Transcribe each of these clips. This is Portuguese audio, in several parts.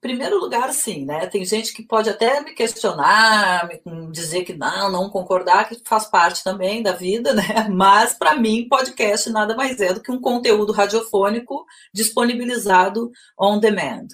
primeiro lugar, sim, né? Tem gente que pode até me questionar, me dizer que não, não concordar, que faz parte também da vida, né? Mas, para mim, podcast nada mais é do que um conteúdo radiofônico disponibilizado on demand.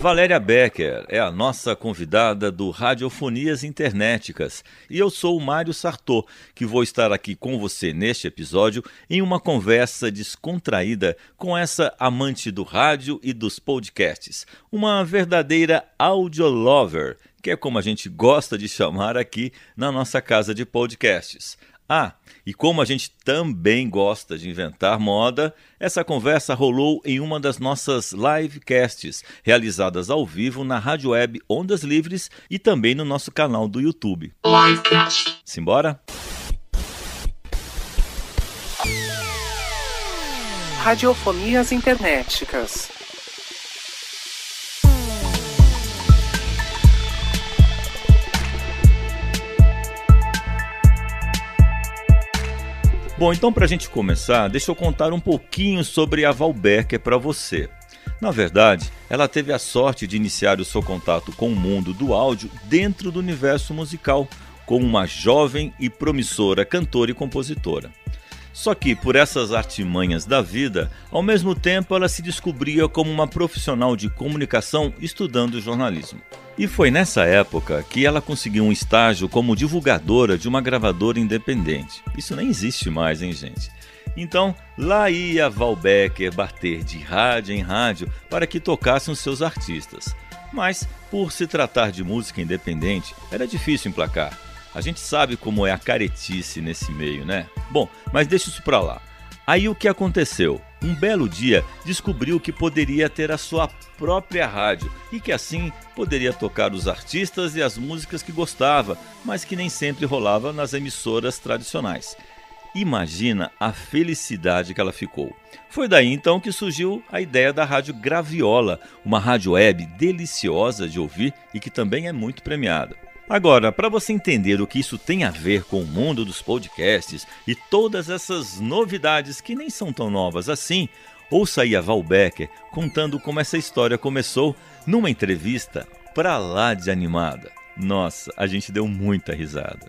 Valéria Becker é a nossa convidada do Radiofonias Internéticas e eu sou o Mário Sartor, que vou estar aqui com você neste episódio em uma conversa descontraída com essa amante do rádio e dos podcasts, uma verdadeira audio lover, que é como a gente gosta de chamar aqui na nossa casa de podcasts. Ah, e como a gente também gosta de inventar moda, essa conversa rolou em uma das nossas livecasts, realizadas ao vivo na rádio web Ondas Livres e também no nosso canal do YouTube. Livecast. Simbora? Radiofonias Internéticas Bom, então para a gente começar, deixa eu contar um pouquinho sobre a Valberker para você. Na verdade, ela teve a sorte de iniciar o seu contato com o mundo do áudio dentro do universo musical, como uma jovem e promissora cantora e compositora. Só que, por essas artimanhas da vida, ao mesmo tempo ela se descobria como uma profissional de comunicação estudando jornalismo. E foi nessa época que ela conseguiu um estágio como divulgadora de uma gravadora independente. Isso nem existe mais, hein, gente? Então, lá ia Val Becker bater de rádio em rádio para que tocassem seus artistas. Mas, por se tratar de música independente, era difícil emplacar. A gente sabe como é a caretice nesse meio, né? Bom, mas deixa isso pra lá. Aí o que aconteceu? Um belo dia descobriu que poderia ter a sua própria rádio e que assim poderia tocar os artistas e as músicas que gostava, mas que nem sempre rolava nas emissoras tradicionais. Imagina a felicidade que ela ficou. Foi daí então que surgiu a ideia da Rádio Graviola, uma rádio web deliciosa de ouvir e que também é muito premiada. Agora, para você entender o que isso tem a ver com o mundo dos podcasts e todas essas novidades que nem são tão novas assim, ouça aí a Val Becker contando como essa história começou numa entrevista pra lá de animada. Nossa, a gente deu muita risada.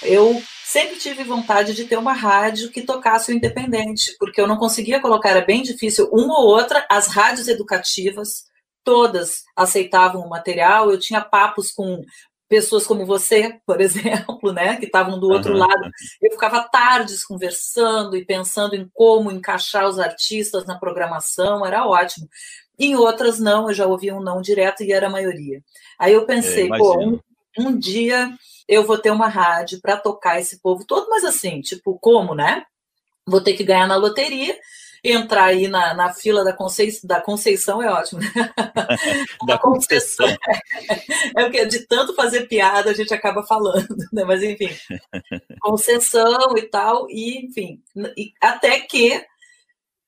Eu sempre tive vontade de ter uma rádio que tocasse o independente, porque eu não conseguia colocar, era bem difícil, uma ou outra, as rádios educativas, todas aceitavam o material. Eu tinha papos com pessoas como você, por exemplo, né, que estavam do outro uhum. lado. Eu ficava tardes conversando e pensando em como encaixar os artistas na programação, era ótimo. Em outras não, eu já ouvia um não direto e era a maioria. Aí eu pensei, é, pô, um, um dia eu vou ter uma rádio para tocar esse povo todo, mas assim, tipo, como, né? Vou ter que ganhar na loteria entrar aí na, na fila da, Conceição, da Conceição é ótimo. Né? da Conceição. É porque de tanto fazer piada a gente acaba falando, né? Mas enfim, Conceição e tal, e enfim, e até que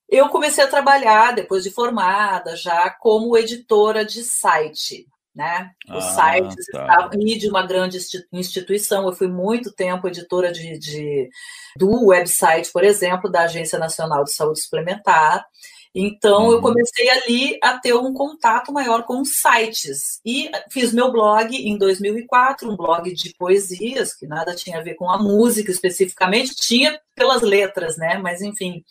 eu comecei a trabalhar depois de formada já como editora de site né? Os ah, sites tá. estavam e de uma grande instituição. Eu fui muito tempo editora de, de, do website, por exemplo, da Agência Nacional de Saúde Suplementar. Então, uhum. eu comecei ali a ter um contato maior com sites. E fiz meu blog em 2004, um blog de poesias, que nada tinha a ver com a música especificamente, tinha pelas letras, né? Mas, enfim.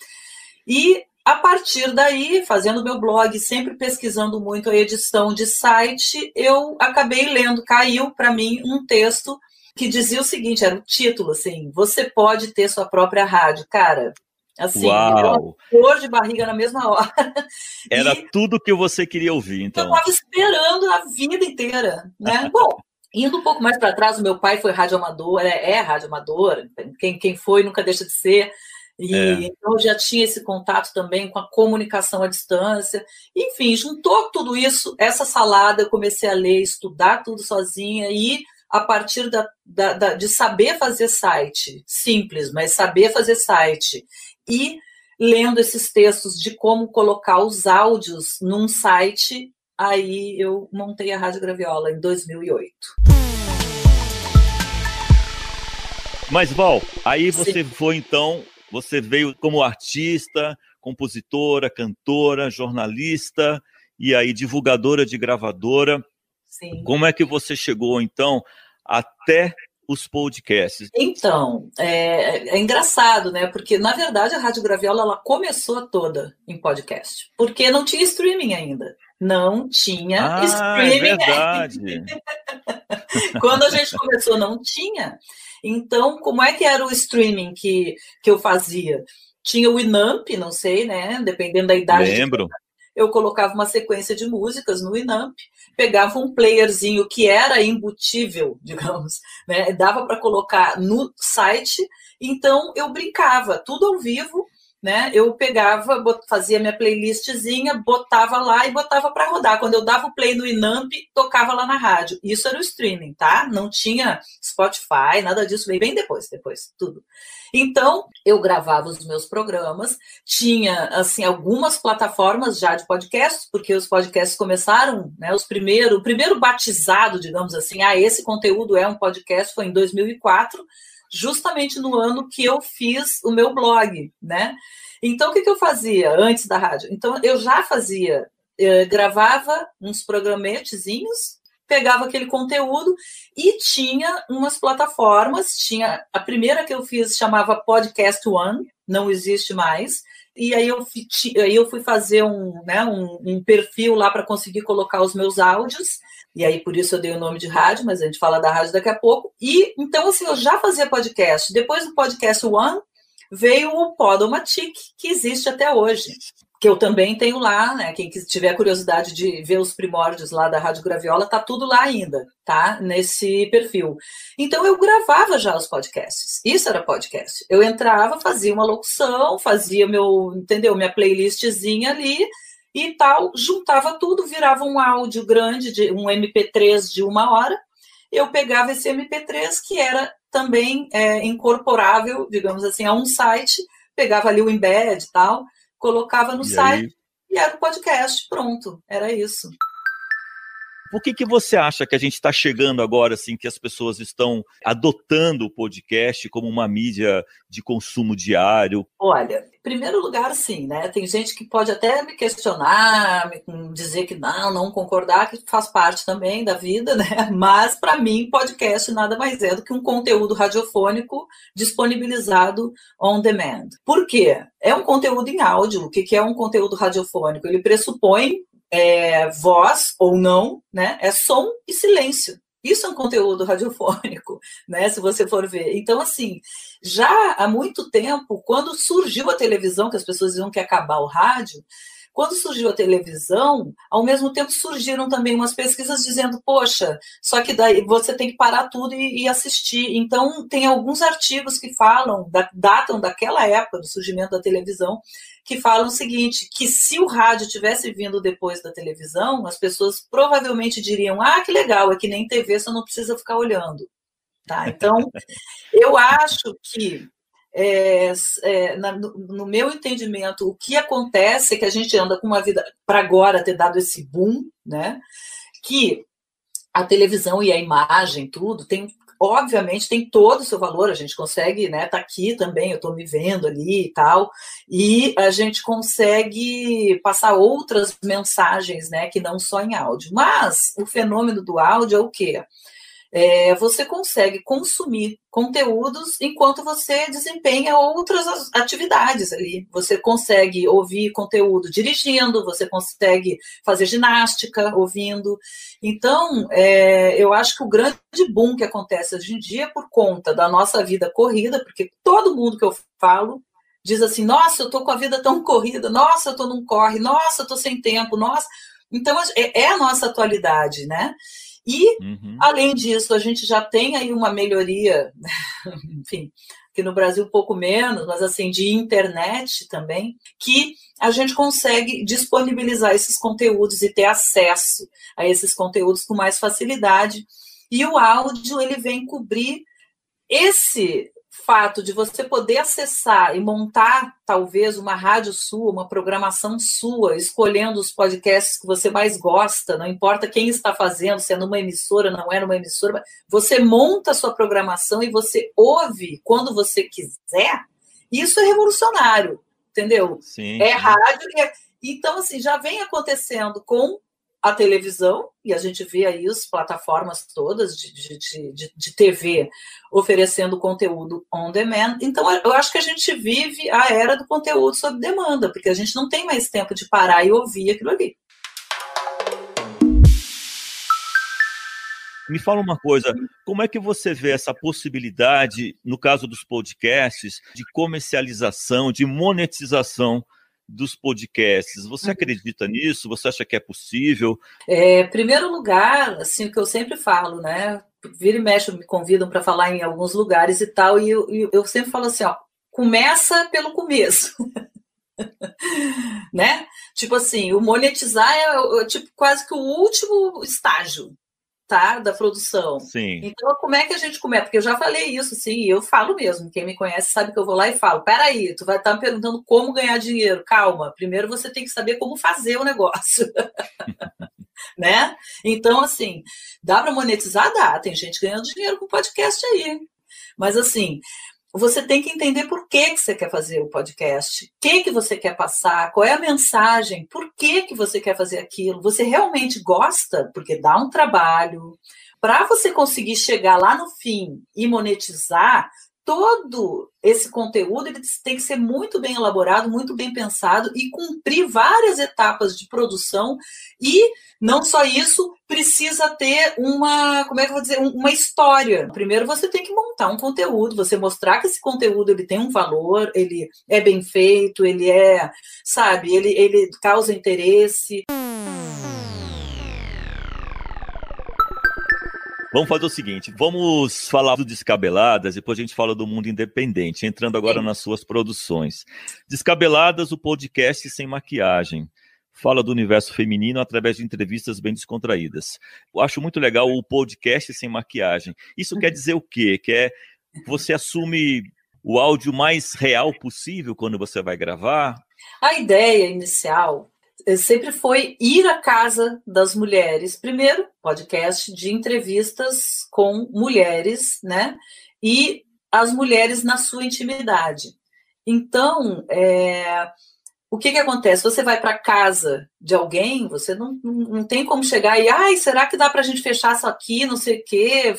E a partir daí, fazendo meu blog, sempre pesquisando muito a edição de site, eu acabei lendo, caiu para mim um texto que dizia o seguinte, era o título, assim, você pode ter sua própria rádio. Cara, assim, Uau. dor de barriga na mesma hora. Era e tudo que você queria ouvir, então. Eu estava esperando a vida inteira, né? Bom, indo um pouco mais para trás, o meu pai foi radioamador, é, é radioamador, quem, quem foi nunca deixa de ser, e é. então eu já tinha esse contato também com a comunicação à distância. Enfim, juntou tudo isso, essa salada, eu comecei a ler, estudar tudo sozinha e a partir da, da, da, de saber fazer site, simples, mas saber fazer site, e lendo esses textos de como colocar os áudios num site, aí eu montei a Rádio Graviola em 2008. Mas, Val, aí você Sim. foi então, você veio como artista, compositora, cantora, jornalista e aí divulgadora de gravadora. Sim. Como é que você chegou então até os podcasts? Então, é, é, engraçado, né? Porque, na verdade, a Rádio Graviola ela começou toda em podcast. Porque não tinha streaming ainda. Não tinha ah, é streaming. É verdade. Quando a gente começou, não tinha. Então, como é que era o streaming que, que eu fazia? Tinha o Inamp, não sei, né? Dependendo da idade. Lembro. Eu colocava uma sequência de músicas no Inamp, pegava um playerzinho que era imbutível, digamos, né? Dava para colocar no site. Então eu brincava, tudo ao vivo, né? Eu pegava, fazia minha playlistzinha, botava lá e botava para rodar. Quando eu dava o play no Inamp, tocava lá na rádio. Isso era o streaming, tá? Não tinha Spotify, nada disso, veio bem depois, depois, tudo. Então, eu gravava os meus programas, tinha, assim, algumas plataformas já de podcasts, porque os podcasts começaram, né, os primeiro, o primeiro batizado, digamos assim, ah, esse conteúdo é um podcast, foi em 2004, justamente no ano que eu fiz o meu blog, né? Então, o que, que eu fazia antes da rádio? Então, eu já fazia, eu eh, gravava uns programetezinhos, pegava aquele conteúdo e tinha umas plataformas, tinha a primeira que eu fiz chamava Podcast One, não existe mais, e aí eu, aí eu fui fazer um, né, um, um perfil lá para conseguir colocar os meus áudios, e aí por isso eu dei o nome de rádio, mas a gente fala da rádio daqui a pouco. E então, assim, eu já fazia podcast. Depois do podcast One, veio o Podomatic, que existe até hoje. Que eu também tenho lá, né? Quem tiver curiosidade de ver os primórdios lá da Rádio Graviola, tá tudo lá ainda, tá? Nesse perfil. Então eu gravava já os podcasts. Isso era podcast. Eu entrava, fazia uma locução, fazia meu, entendeu? Minha playlistzinha ali e tal, juntava tudo, virava um áudio grande, de um MP3 de uma hora. Eu pegava esse MP3, que era também é, incorporável, digamos assim, a um site, pegava ali o embed e tal, colocava no e site aí? e era o podcast. Pronto, era isso. Por que, que você acha que a gente está chegando agora, assim, que as pessoas estão adotando o podcast como uma mídia de consumo diário? Olha, em primeiro lugar, sim, né? Tem gente que pode até me questionar, me dizer que não, não concordar, que faz parte também da vida, né? Mas, para mim, podcast nada mais é do que um conteúdo radiofônico disponibilizado on demand. Por quê? É um conteúdo em áudio. O que é um conteúdo radiofônico? Ele pressupõe é, voz ou não, né? É som e silêncio. Isso é um conteúdo radiofônico, né? Se você for ver. Então, assim, já há muito tempo, quando surgiu a televisão, que as pessoas diziam que ia acabar o rádio, quando surgiu a televisão, ao mesmo tempo surgiram também umas pesquisas dizendo, poxa, só que daí você tem que parar tudo e, e assistir. Então, tem alguns artigos que falam, da, datam daquela época do surgimento da televisão, que falam o seguinte: que se o rádio tivesse vindo depois da televisão, as pessoas provavelmente diriam, ah, que legal, é que nem TV, só não precisa ficar olhando. Tá? Então, eu acho que é, é, na, no, no, meu entendimento, o que acontece é que a gente anda com uma vida, para agora ter dado esse boom, né? Que a televisão e a imagem, tudo, tem, obviamente, tem todo o seu valor, a gente consegue, né? Tá aqui também, eu estou me vendo ali e tal, e a gente consegue passar outras mensagens, né? Que não só em áudio. Mas o fenômeno do áudio é o quê? É, você consegue consumir conteúdos enquanto você desempenha outras atividades ali. Você consegue ouvir conteúdo dirigindo, você consegue fazer ginástica ouvindo. Então, é, eu acho que o grande boom que acontece hoje em dia é por conta da nossa vida corrida, porque todo mundo que eu falo diz assim: nossa, eu tô com a vida tão corrida, nossa, eu tô num corre, nossa, eu tô sem tempo, nossa. Então, é, é a nossa atualidade, né? E, uhum. além disso, a gente já tem aí uma melhoria, enfim, que no Brasil um pouco menos, mas assim, de internet também, que a gente consegue disponibilizar esses conteúdos e ter acesso a esses conteúdos com mais facilidade. E o áudio, ele vem cobrir esse fato de você poder acessar e montar, talvez, uma rádio sua, uma programação sua, escolhendo os podcasts que você mais gosta, não importa quem está fazendo, se é numa emissora, não é numa emissora, você monta a sua programação e você ouve quando você quiser, isso é revolucionário, entendeu? Sim. É rádio. É... Então, assim, já vem acontecendo com a televisão, e a gente vê aí as plataformas todas de, de, de, de, TV oferecendo conteúdo on demand. Então, eu acho que a gente vive a era do conteúdo sob demanda, porque a gente não tem mais tempo de parar e ouvir aquilo ali. Me fala uma coisa, como é que você vê essa possibilidade, no caso dos podcasts, de comercialização, de monetização dos podcasts. Você uhum. acredita nisso? Você acha que é possível? É, primeiro lugar, assim, o que eu sempre falo, né? Vira e mexe, me convidam para falar em alguns lugares e tal, e eu, eu sempre falo assim, ó, começa pelo começo. né? Tipo assim, o monetizar é, é tipo quase que o último estágio, tá? Da produção. Sim. Então, como é que a gente começa? Porque eu já falei isso, sim, eu falo mesmo. Quem me conhece sabe que eu vou lá e falo: peraí, tu vai estar me perguntando como ganhar dinheiro. Calma, primeiro você tem que saber como fazer o negócio. né? Então, assim, dá para monetizar? Dá. Tem gente ganhando dinheiro com podcast aí. Mas, assim, você tem que entender por que, que você quer fazer o podcast, o que, que você quer passar, qual é a mensagem, por que, que você quer fazer aquilo. Você realmente gosta? Porque dá um trabalho. Para você conseguir chegar lá no fim e monetizar, todo esse conteúdo ele tem que ser muito bem elaborado, muito bem pensado e cumprir várias etapas de produção e não só isso, precisa ter uma, como é que eu vou dizer, uma história. Primeiro você tem que montar um conteúdo, você mostrar que esse conteúdo ele tem um valor, ele é bem feito, ele é, sabe, ele, ele causa interesse. Vamos fazer o seguinte, vamos falar do Descabeladas, depois a gente fala do mundo independente, entrando agora Sim. nas suas produções. Descabeladas, o podcast sem maquiagem. Fala do universo feminino através de entrevistas bem descontraídas. Eu acho muito legal o podcast sem maquiagem. Isso quer dizer o quê? Que é você assume o áudio mais real possível quando você vai gravar? A ideia inicial sempre foi ir à casa das mulheres. Primeiro, podcast de entrevistas com mulheres, né? E as mulheres na sua intimidade. Então, é, o que, que acontece? Você vai para casa de alguém, você não, não tem como chegar e, ai, será que dá para a gente fechar isso aqui, não sei o quê,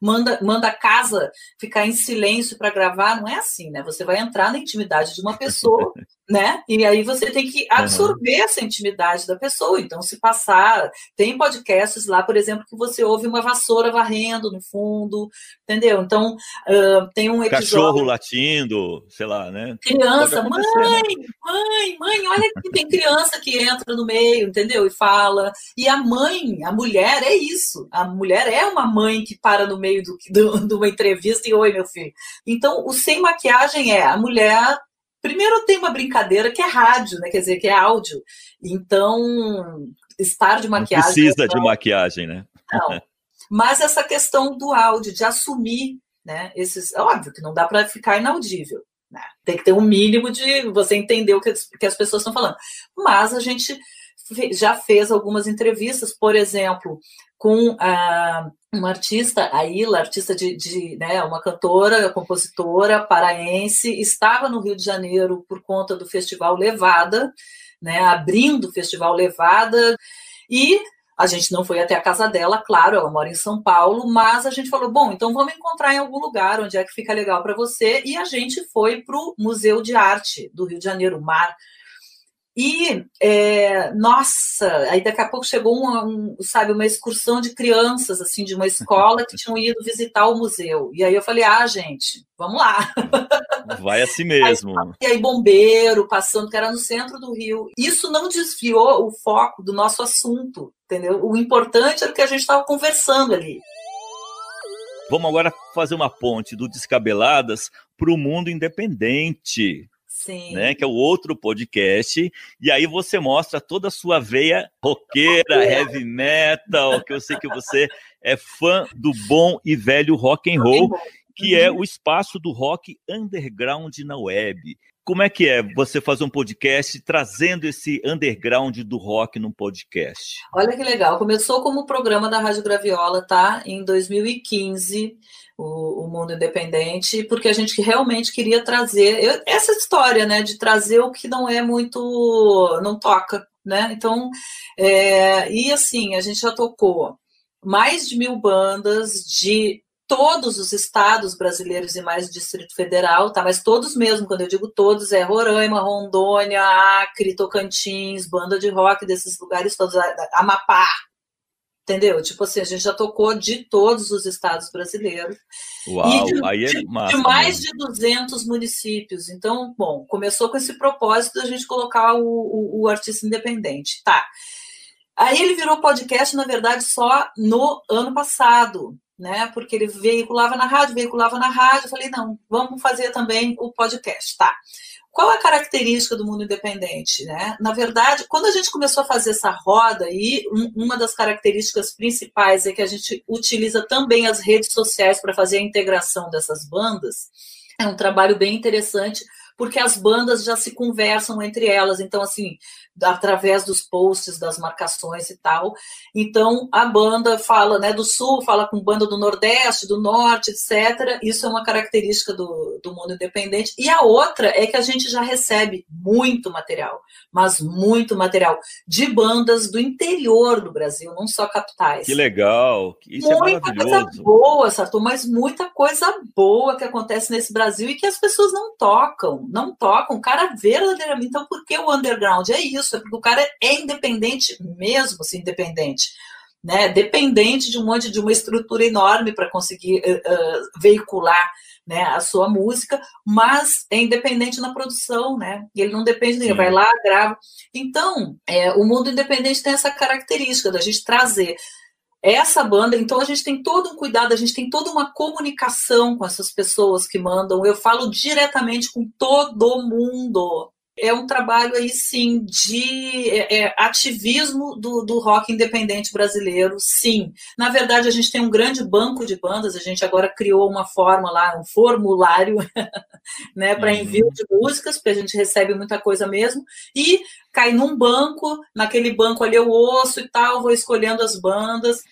manda, manda a casa ficar em silêncio para gravar, não é assim, né? Você vai entrar na intimidade de uma pessoa né? E aí você tem que absorver uhum. essa intimidade da pessoa. Então, se passar, tem podcasts lá, por exemplo, que você ouve uma vassoura varrendo no fundo, entendeu? Então, uh, tem um episódio... Cachorro latindo, sei lá, né? Criança, mãe, né? mãe, mãe, olha que tem criança que entra no meio, entendeu? E fala. E a mãe, a mulher, é isso. A mulher é uma mãe que para no meio do, do, de uma entrevista e, oi, meu filho. Então, o sem maquiagem é a mulher Primeiro tem uma brincadeira que é rádio, né? Quer dizer, que é áudio. Então, estar de maquiagem. Não precisa de maquiagem, né? Não. Mas essa questão do áudio, de assumir, né? Esses, é óbvio que não dá para ficar inaudível. Né? Tem que ter um mínimo de você entender o que, que as pessoas estão falando. Mas a gente já fez algumas entrevistas, por exemplo, com a, uma artista, a Ila, artista de, de né, uma cantora, compositora paraense, estava no Rio de Janeiro por conta do Festival Levada, né, abrindo o Festival Levada, e a gente não foi até a casa dela, claro, ela mora em São Paulo, mas a gente falou: bom, então vamos encontrar em algum lugar onde é que fica legal para você. E a gente foi para o Museu de Arte do Rio de Janeiro, MAR, e, é, nossa, aí daqui a pouco chegou uma, um, sabe, uma excursão de crianças, assim, de uma escola que tinham ido visitar o museu. E aí eu falei, ah, gente, vamos lá. Vai assim mesmo. Aí, e aí bombeiro passando, que era no centro do Rio. Isso não desviou o foco do nosso assunto, entendeu? O importante era o que a gente estava conversando ali. Vamos agora fazer uma ponte do Descabeladas para o mundo independente. Sim. Né, que é o outro podcast, e aí você mostra toda a sua veia roqueira, heavy metal, que eu sei que você é fã do bom e velho rock and roll. que é uhum. é o espaço do rock underground na web. Como é que é você fazer um podcast trazendo esse underground do rock num podcast? Olha que legal. Começou como programa da Rádio Graviola, tá? Em 2015, o, o Mundo Independente, porque a gente realmente queria trazer eu, essa história, né? De trazer o que não é muito. não toca, né? Então, é, e assim, a gente já tocou mais de mil bandas de todos os estados brasileiros e mais Distrito Federal, tá? Mas todos mesmo, quando eu digo todos, é Roraima, Rondônia, Acre, Tocantins, banda de rock desses lugares todos, Amapá, entendeu? Tipo assim, a gente já tocou de todos os estados brasileiros. Uau, de, aí é massa, de, mais de 200 municípios. Então, bom, começou com esse propósito da gente colocar o, o, o artista independente. Tá. Aí ele virou podcast, na verdade, só no ano passado né? Porque ele veiculava na rádio, veiculava na rádio. Eu falei, não, vamos fazer também o podcast, tá? Qual a característica do mundo independente? Né? Na verdade, quando a gente começou a fazer essa roda, e uma das características principais é que a gente utiliza também as redes sociais para fazer a integração dessas bandas, é um trabalho bem interessante, porque as bandas já se conversam entre elas. Então, assim, através dos posts, das marcações e tal. Então, a banda fala né, do sul, fala com banda do nordeste, do norte, etc. Isso é uma característica do, do mundo independente. E a outra é que a gente já recebe muito material, mas muito material, de bandas do interior do Brasil, não só capitais. Que legal! Isso é muita é coisa boa, Sartor, mas muita coisa boa que acontece nesse Brasil e que as pessoas não tocam, não tocam. O cara verdadeiramente. Então, por que o underground? É isso isso, é porque o cara é independente mesmo, assim, independente. Né, dependente de um monte de uma estrutura enorme para conseguir uh, veicular né, a sua música, mas é independente na produção, né? Ele não depende de ninguém, vai lá, grava. Então, é, o mundo independente tem essa característica da gente trazer essa banda, então a gente tem todo um cuidado, a gente tem toda uma comunicação com essas pessoas que mandam. Eu falo diretamente com todo mundo, é um trabalho aí sim de é, é, ativismo do, do rock independente brasileiro, sim. Na verdade, a gente tem um grande banco de bandas, a gente agora criou uma forma lá, um formulário né, para uhum. envio de músicas, porque a gente recebe muita coisa mesmo, e cai num banco, naquele banco ali eu ouço e tal, vou escolhendo as bandas.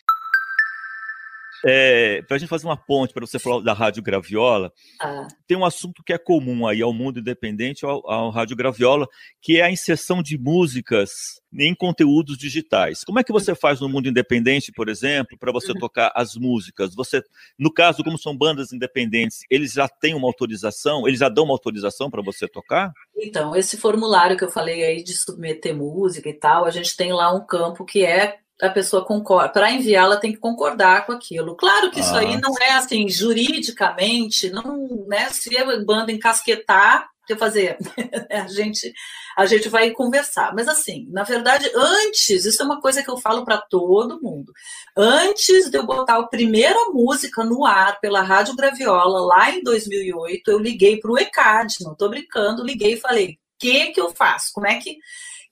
É, para a gente fazer uma ponte para você falar da Rádio Graviola, ah. tem um assunto que é comum aí ao mundo independente, ao, ao Rádio Graviola, que é a inserção de músicas em conteúdos digitais. Como é que você faz no mundo independente, por exemplo, para você tocar as músicas? Você, no caso, como são bandas independentes, eles já têm uma autorização? Eles já dão uma autorização para você tocar? Então, esse formulário que eu falei aí de submeter música e tal, a gente tem lá um campo que é a pessoa concorda, para enviar, ela tem que concordar com aquilo. Claro que isso aí ah. não é assim, juridicamente, não, né? Se a banda encasquetar, o que fazer? a gente a gente vai conversar. Mas assim, na verdade, antes, isso é uma coisa que eu falo para todo mundo. Antes de eu botar a primeira música no ar pela Rádio Graviola, lá em 2008, eu liguei para o ECAD, não estou brincando, liguei e falei: o que, que eu faço? Como é que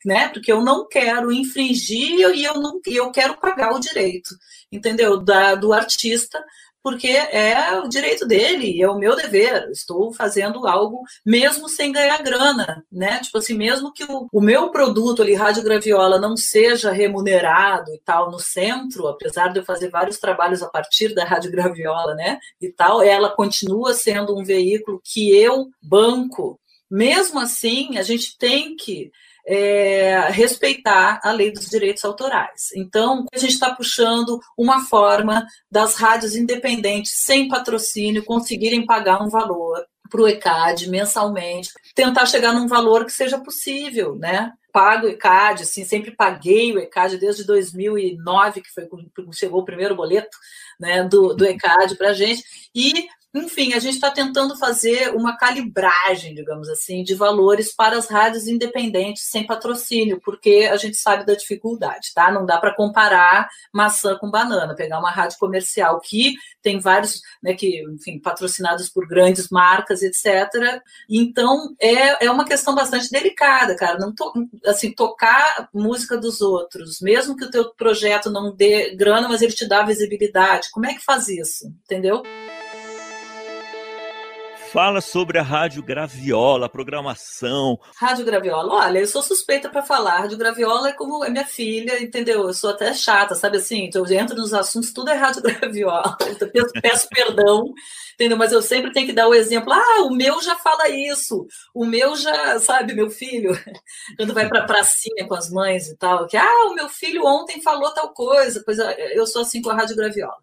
né? Porque eu não quero infringir e eu não eu quero pagar o direito, entendeu? Da, do artista, porque é o direito dele, é o meu dever. Estou fazendo algo mesmo sem ganhar grana, né? Tipo assim, mesmo que o, o meu produto ali, Rádio Graviola, não seja remunerado e tal no centro, apesar de eu fazer vários trabalhos a partir da Rádio Graviola, né? E tal, ela continua sendo um veículo que eu banco. Mesmo assim, a gente tem que é, respeitar a lei dos direitos autorais. Então, a gente está puxando uma forma das rádios independentes, sem patrocínio, conseguirem pagar um valor para o ECAD mensalmente, tentar chegar num valor que seja possível, né? Pago o ECAD, assim, sempre paguei o ECAD desde 2009, que foi chegou o primeiro boleto né, do, do ECAD para a gente, e enfim, a gente está tentando fazer uma calibragem, digamos assim, de valores para as rádios independentes sem patrocínio, porque a gente sabe da dificuldade, tá? Não dá para comparar maçã com banana, pegar uma rádio comercial que tem vários, né, que, enfim, patrocinados por grandes marcas, etc. Então, é, é uma questão bastante delicada, cara. Não to, assim, tocar música dos outros, mesmo que o teu projeto não dê grana, mas ele te dá visibilidade. Como é que faz isso? Entendeu? Fala sobre a Rádio Graviola, a programação. Rádio Graviola, olha, eu sou suspeita para falar. Rádio Graviola é como é minha filha, entendeu? Eu sou até chata, sabe assim? Então, eu entro nos assuntos, tudo é Rádio Graviola. Eu peço, peço perdão, entendeu? Mas eu sempre tenho que dar o exemplo. Ah, o meu já fala isso. O meu já, sabe, meu filho, quando vai para pracinha com as mães e tal, que, ah, o meu filho ontem falou tal coisa. Pois eu sou assim com a Rádio Graviola.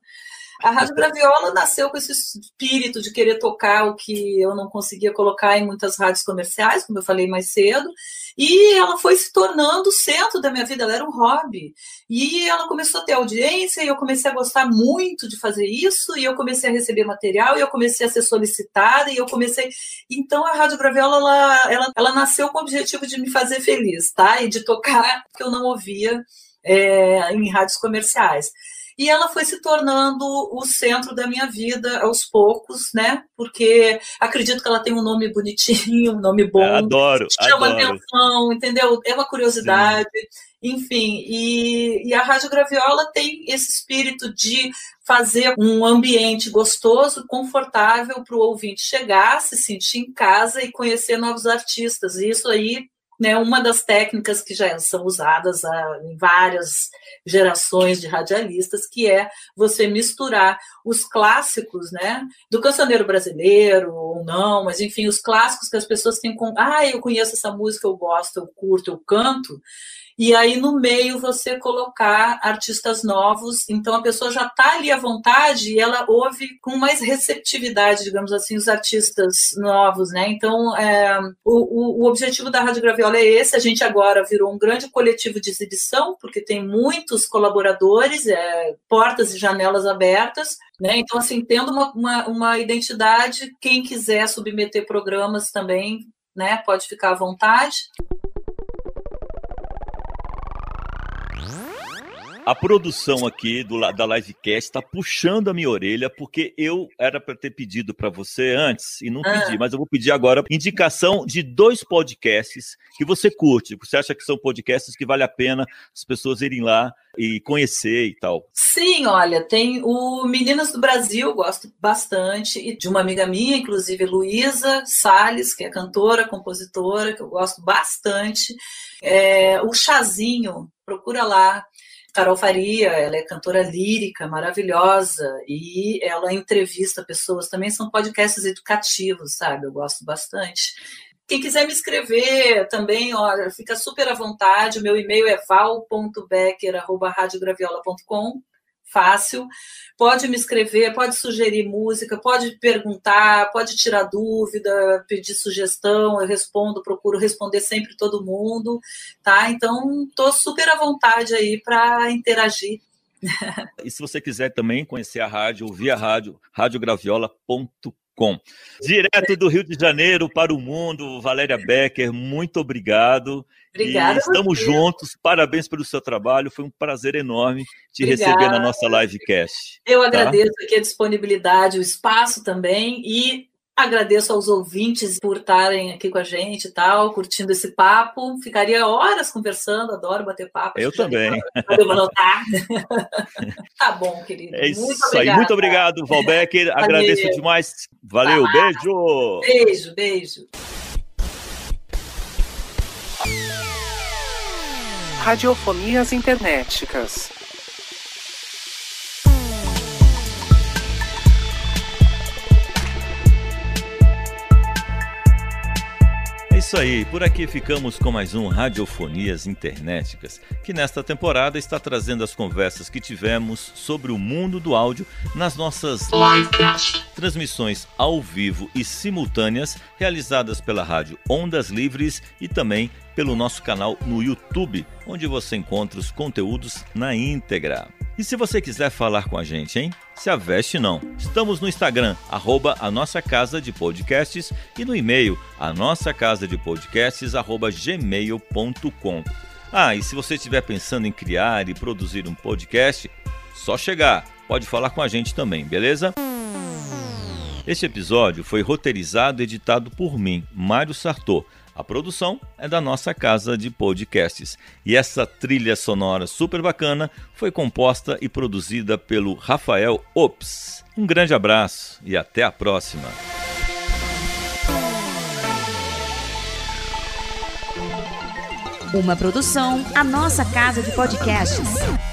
A Rádio Graviola nasceu com esse espírito de querer tocar o que eu não conseguia colocar em muitas rádios comerciais, como eu falei mais cedo, e ela foi se tornando o centro da minha vida, ela era um hobby. E ela começou a ter audiência, e eu comecei a gostar muito de fazer isso, e eu comecei a receber material, e eu comecei a ser solicitada, e eu comecei. Então a Rádio Graviola, ela, ela, ela nasceu com o objetivo de me fazer feliz, tá? E de tocar que eu não ouvia é, em rádios comerciais e ela foi se tornando o centro da minha vida aos poucos, né? Porque acredito que ela tem um nome bonitinho, um nome bom. Adoro. Chama adoro. atenção, entendeu? É uma curiosidade. Sim. Enfim, e, e a Rádio Graviola tem esse espírito de fazer um ambiente gostoso, confortável para o ouvinte chegar, se sentir em casa e conhecer novos artistas. E isso aí né, uma das técnicas que já são usadas em várias gerações de radialistas, que é você misturar os clássicos, né, do cancioneiro brasileiro ou não, mas enfim, os clássicos que as pessoas têm com, ah, eu conheço essa música, eu gosto, eu curto, eu canto, e aí no meio você colocar artistas novos, então a pessoa já está ali à vontade e ela ouve com mais receptividade, digamos assim, os artistas novos, né? Então é, o, o, objetivo da Rádio Graviola é esse, a gente agora virou um grande coletivo de exibição, porque tem muitos colaboradores, é, portas e janelas abertas, né? Então, assim, tendo uma, uma, uma identidade, quem quiser submeter programas também né, pode ficar à vontade. Huh? A produção aqui do, da Livecast está puxando a minha orelha, porque eu era para ter pedido para você antes e não ah. pedi, mas eu vou pedir agora indicação de dois podcasts que você curte. Você acha que são podcasts que vale a pena as pessoas irem lá e conhecer e tal? Sim, olha, tem o Meninas do Brasil, gosto bastante, e de uma amiga minha, inclusive Luísa Salles, que é cantora, compositora, que eu gosto bastante. É, o Chazinho, procura lá. Carol Faria, ela é cantora lírica, maravilhosa, e ela entrevista pessoas, também são podcasts educativos, sabe? Eu gosto bastante. Quem quiser me escrever também, olha, fica super à vontade. Meu e-mail é val.becker.radiograviola.com fácil. Pode me escrever, pode sugerir música, pode perguntar, pode tirar dúvida, pedir sugestão, eu respondo, procuro responder sempre todo mundo, tá? Então, estou super à vontade aí para interagir. E se você quiser também conhecer a rádio, ouvir a rádio, radiograviola.com com. Direto do Rio de Janeiro para o mundo, Valéria Becker, muito obrigado. Obrigada. estamos juntos, parabéns pelo seu trabalho, foi um prazer enorme te Obrigada. receber na nossa livecast. Eu tá? agradeço aqui a disponibilidade, o espaço também, e Agradeço aos ouvintes por estarem aqui com a gente e tal, curtindo esse papo. Ficaria horas conversando, adoro bater papo. Eu também. Eu anotar. tá bom, querido. É isso muito aí. Muito obrigado, Valbecker. Agradeço demais. Valeu, ah, beijo. Beijo, beijo. Radiofonias Internéticas. Isso aí, por aqui ficamos com mais um Radiofonias Internéticas, que nesta temporada está trazendo as conversas que tivemos sobre o mundo do áudio nas nossas transmissões ao vivo e simultâneas realizadas pela rádio Ondas Livres e também pelo nosso canal no YouTube, onde você encontra os conteúdos na íntegra. E se você quiser falar com a gente, hein? Se aveste não. Estamos no Instagram, arroba a nossa casa de podcasts e no e-mail, a nossa casa de podcasts, arroba gmail.com. Ah, e se você estiver pensando em criar e produzir um podcast, só chegar. Pode falar com a gente também, beleza? Este episódio foi roteirizado e editado por mim, Mário Sartor a produção é da nossa casa de podcasts. E essa trilha sonora super bacana foi composta e produzida pelo Rafael Ops. Um grande abraço e até a próxima. Uma produção, a nossa casa de podcasts.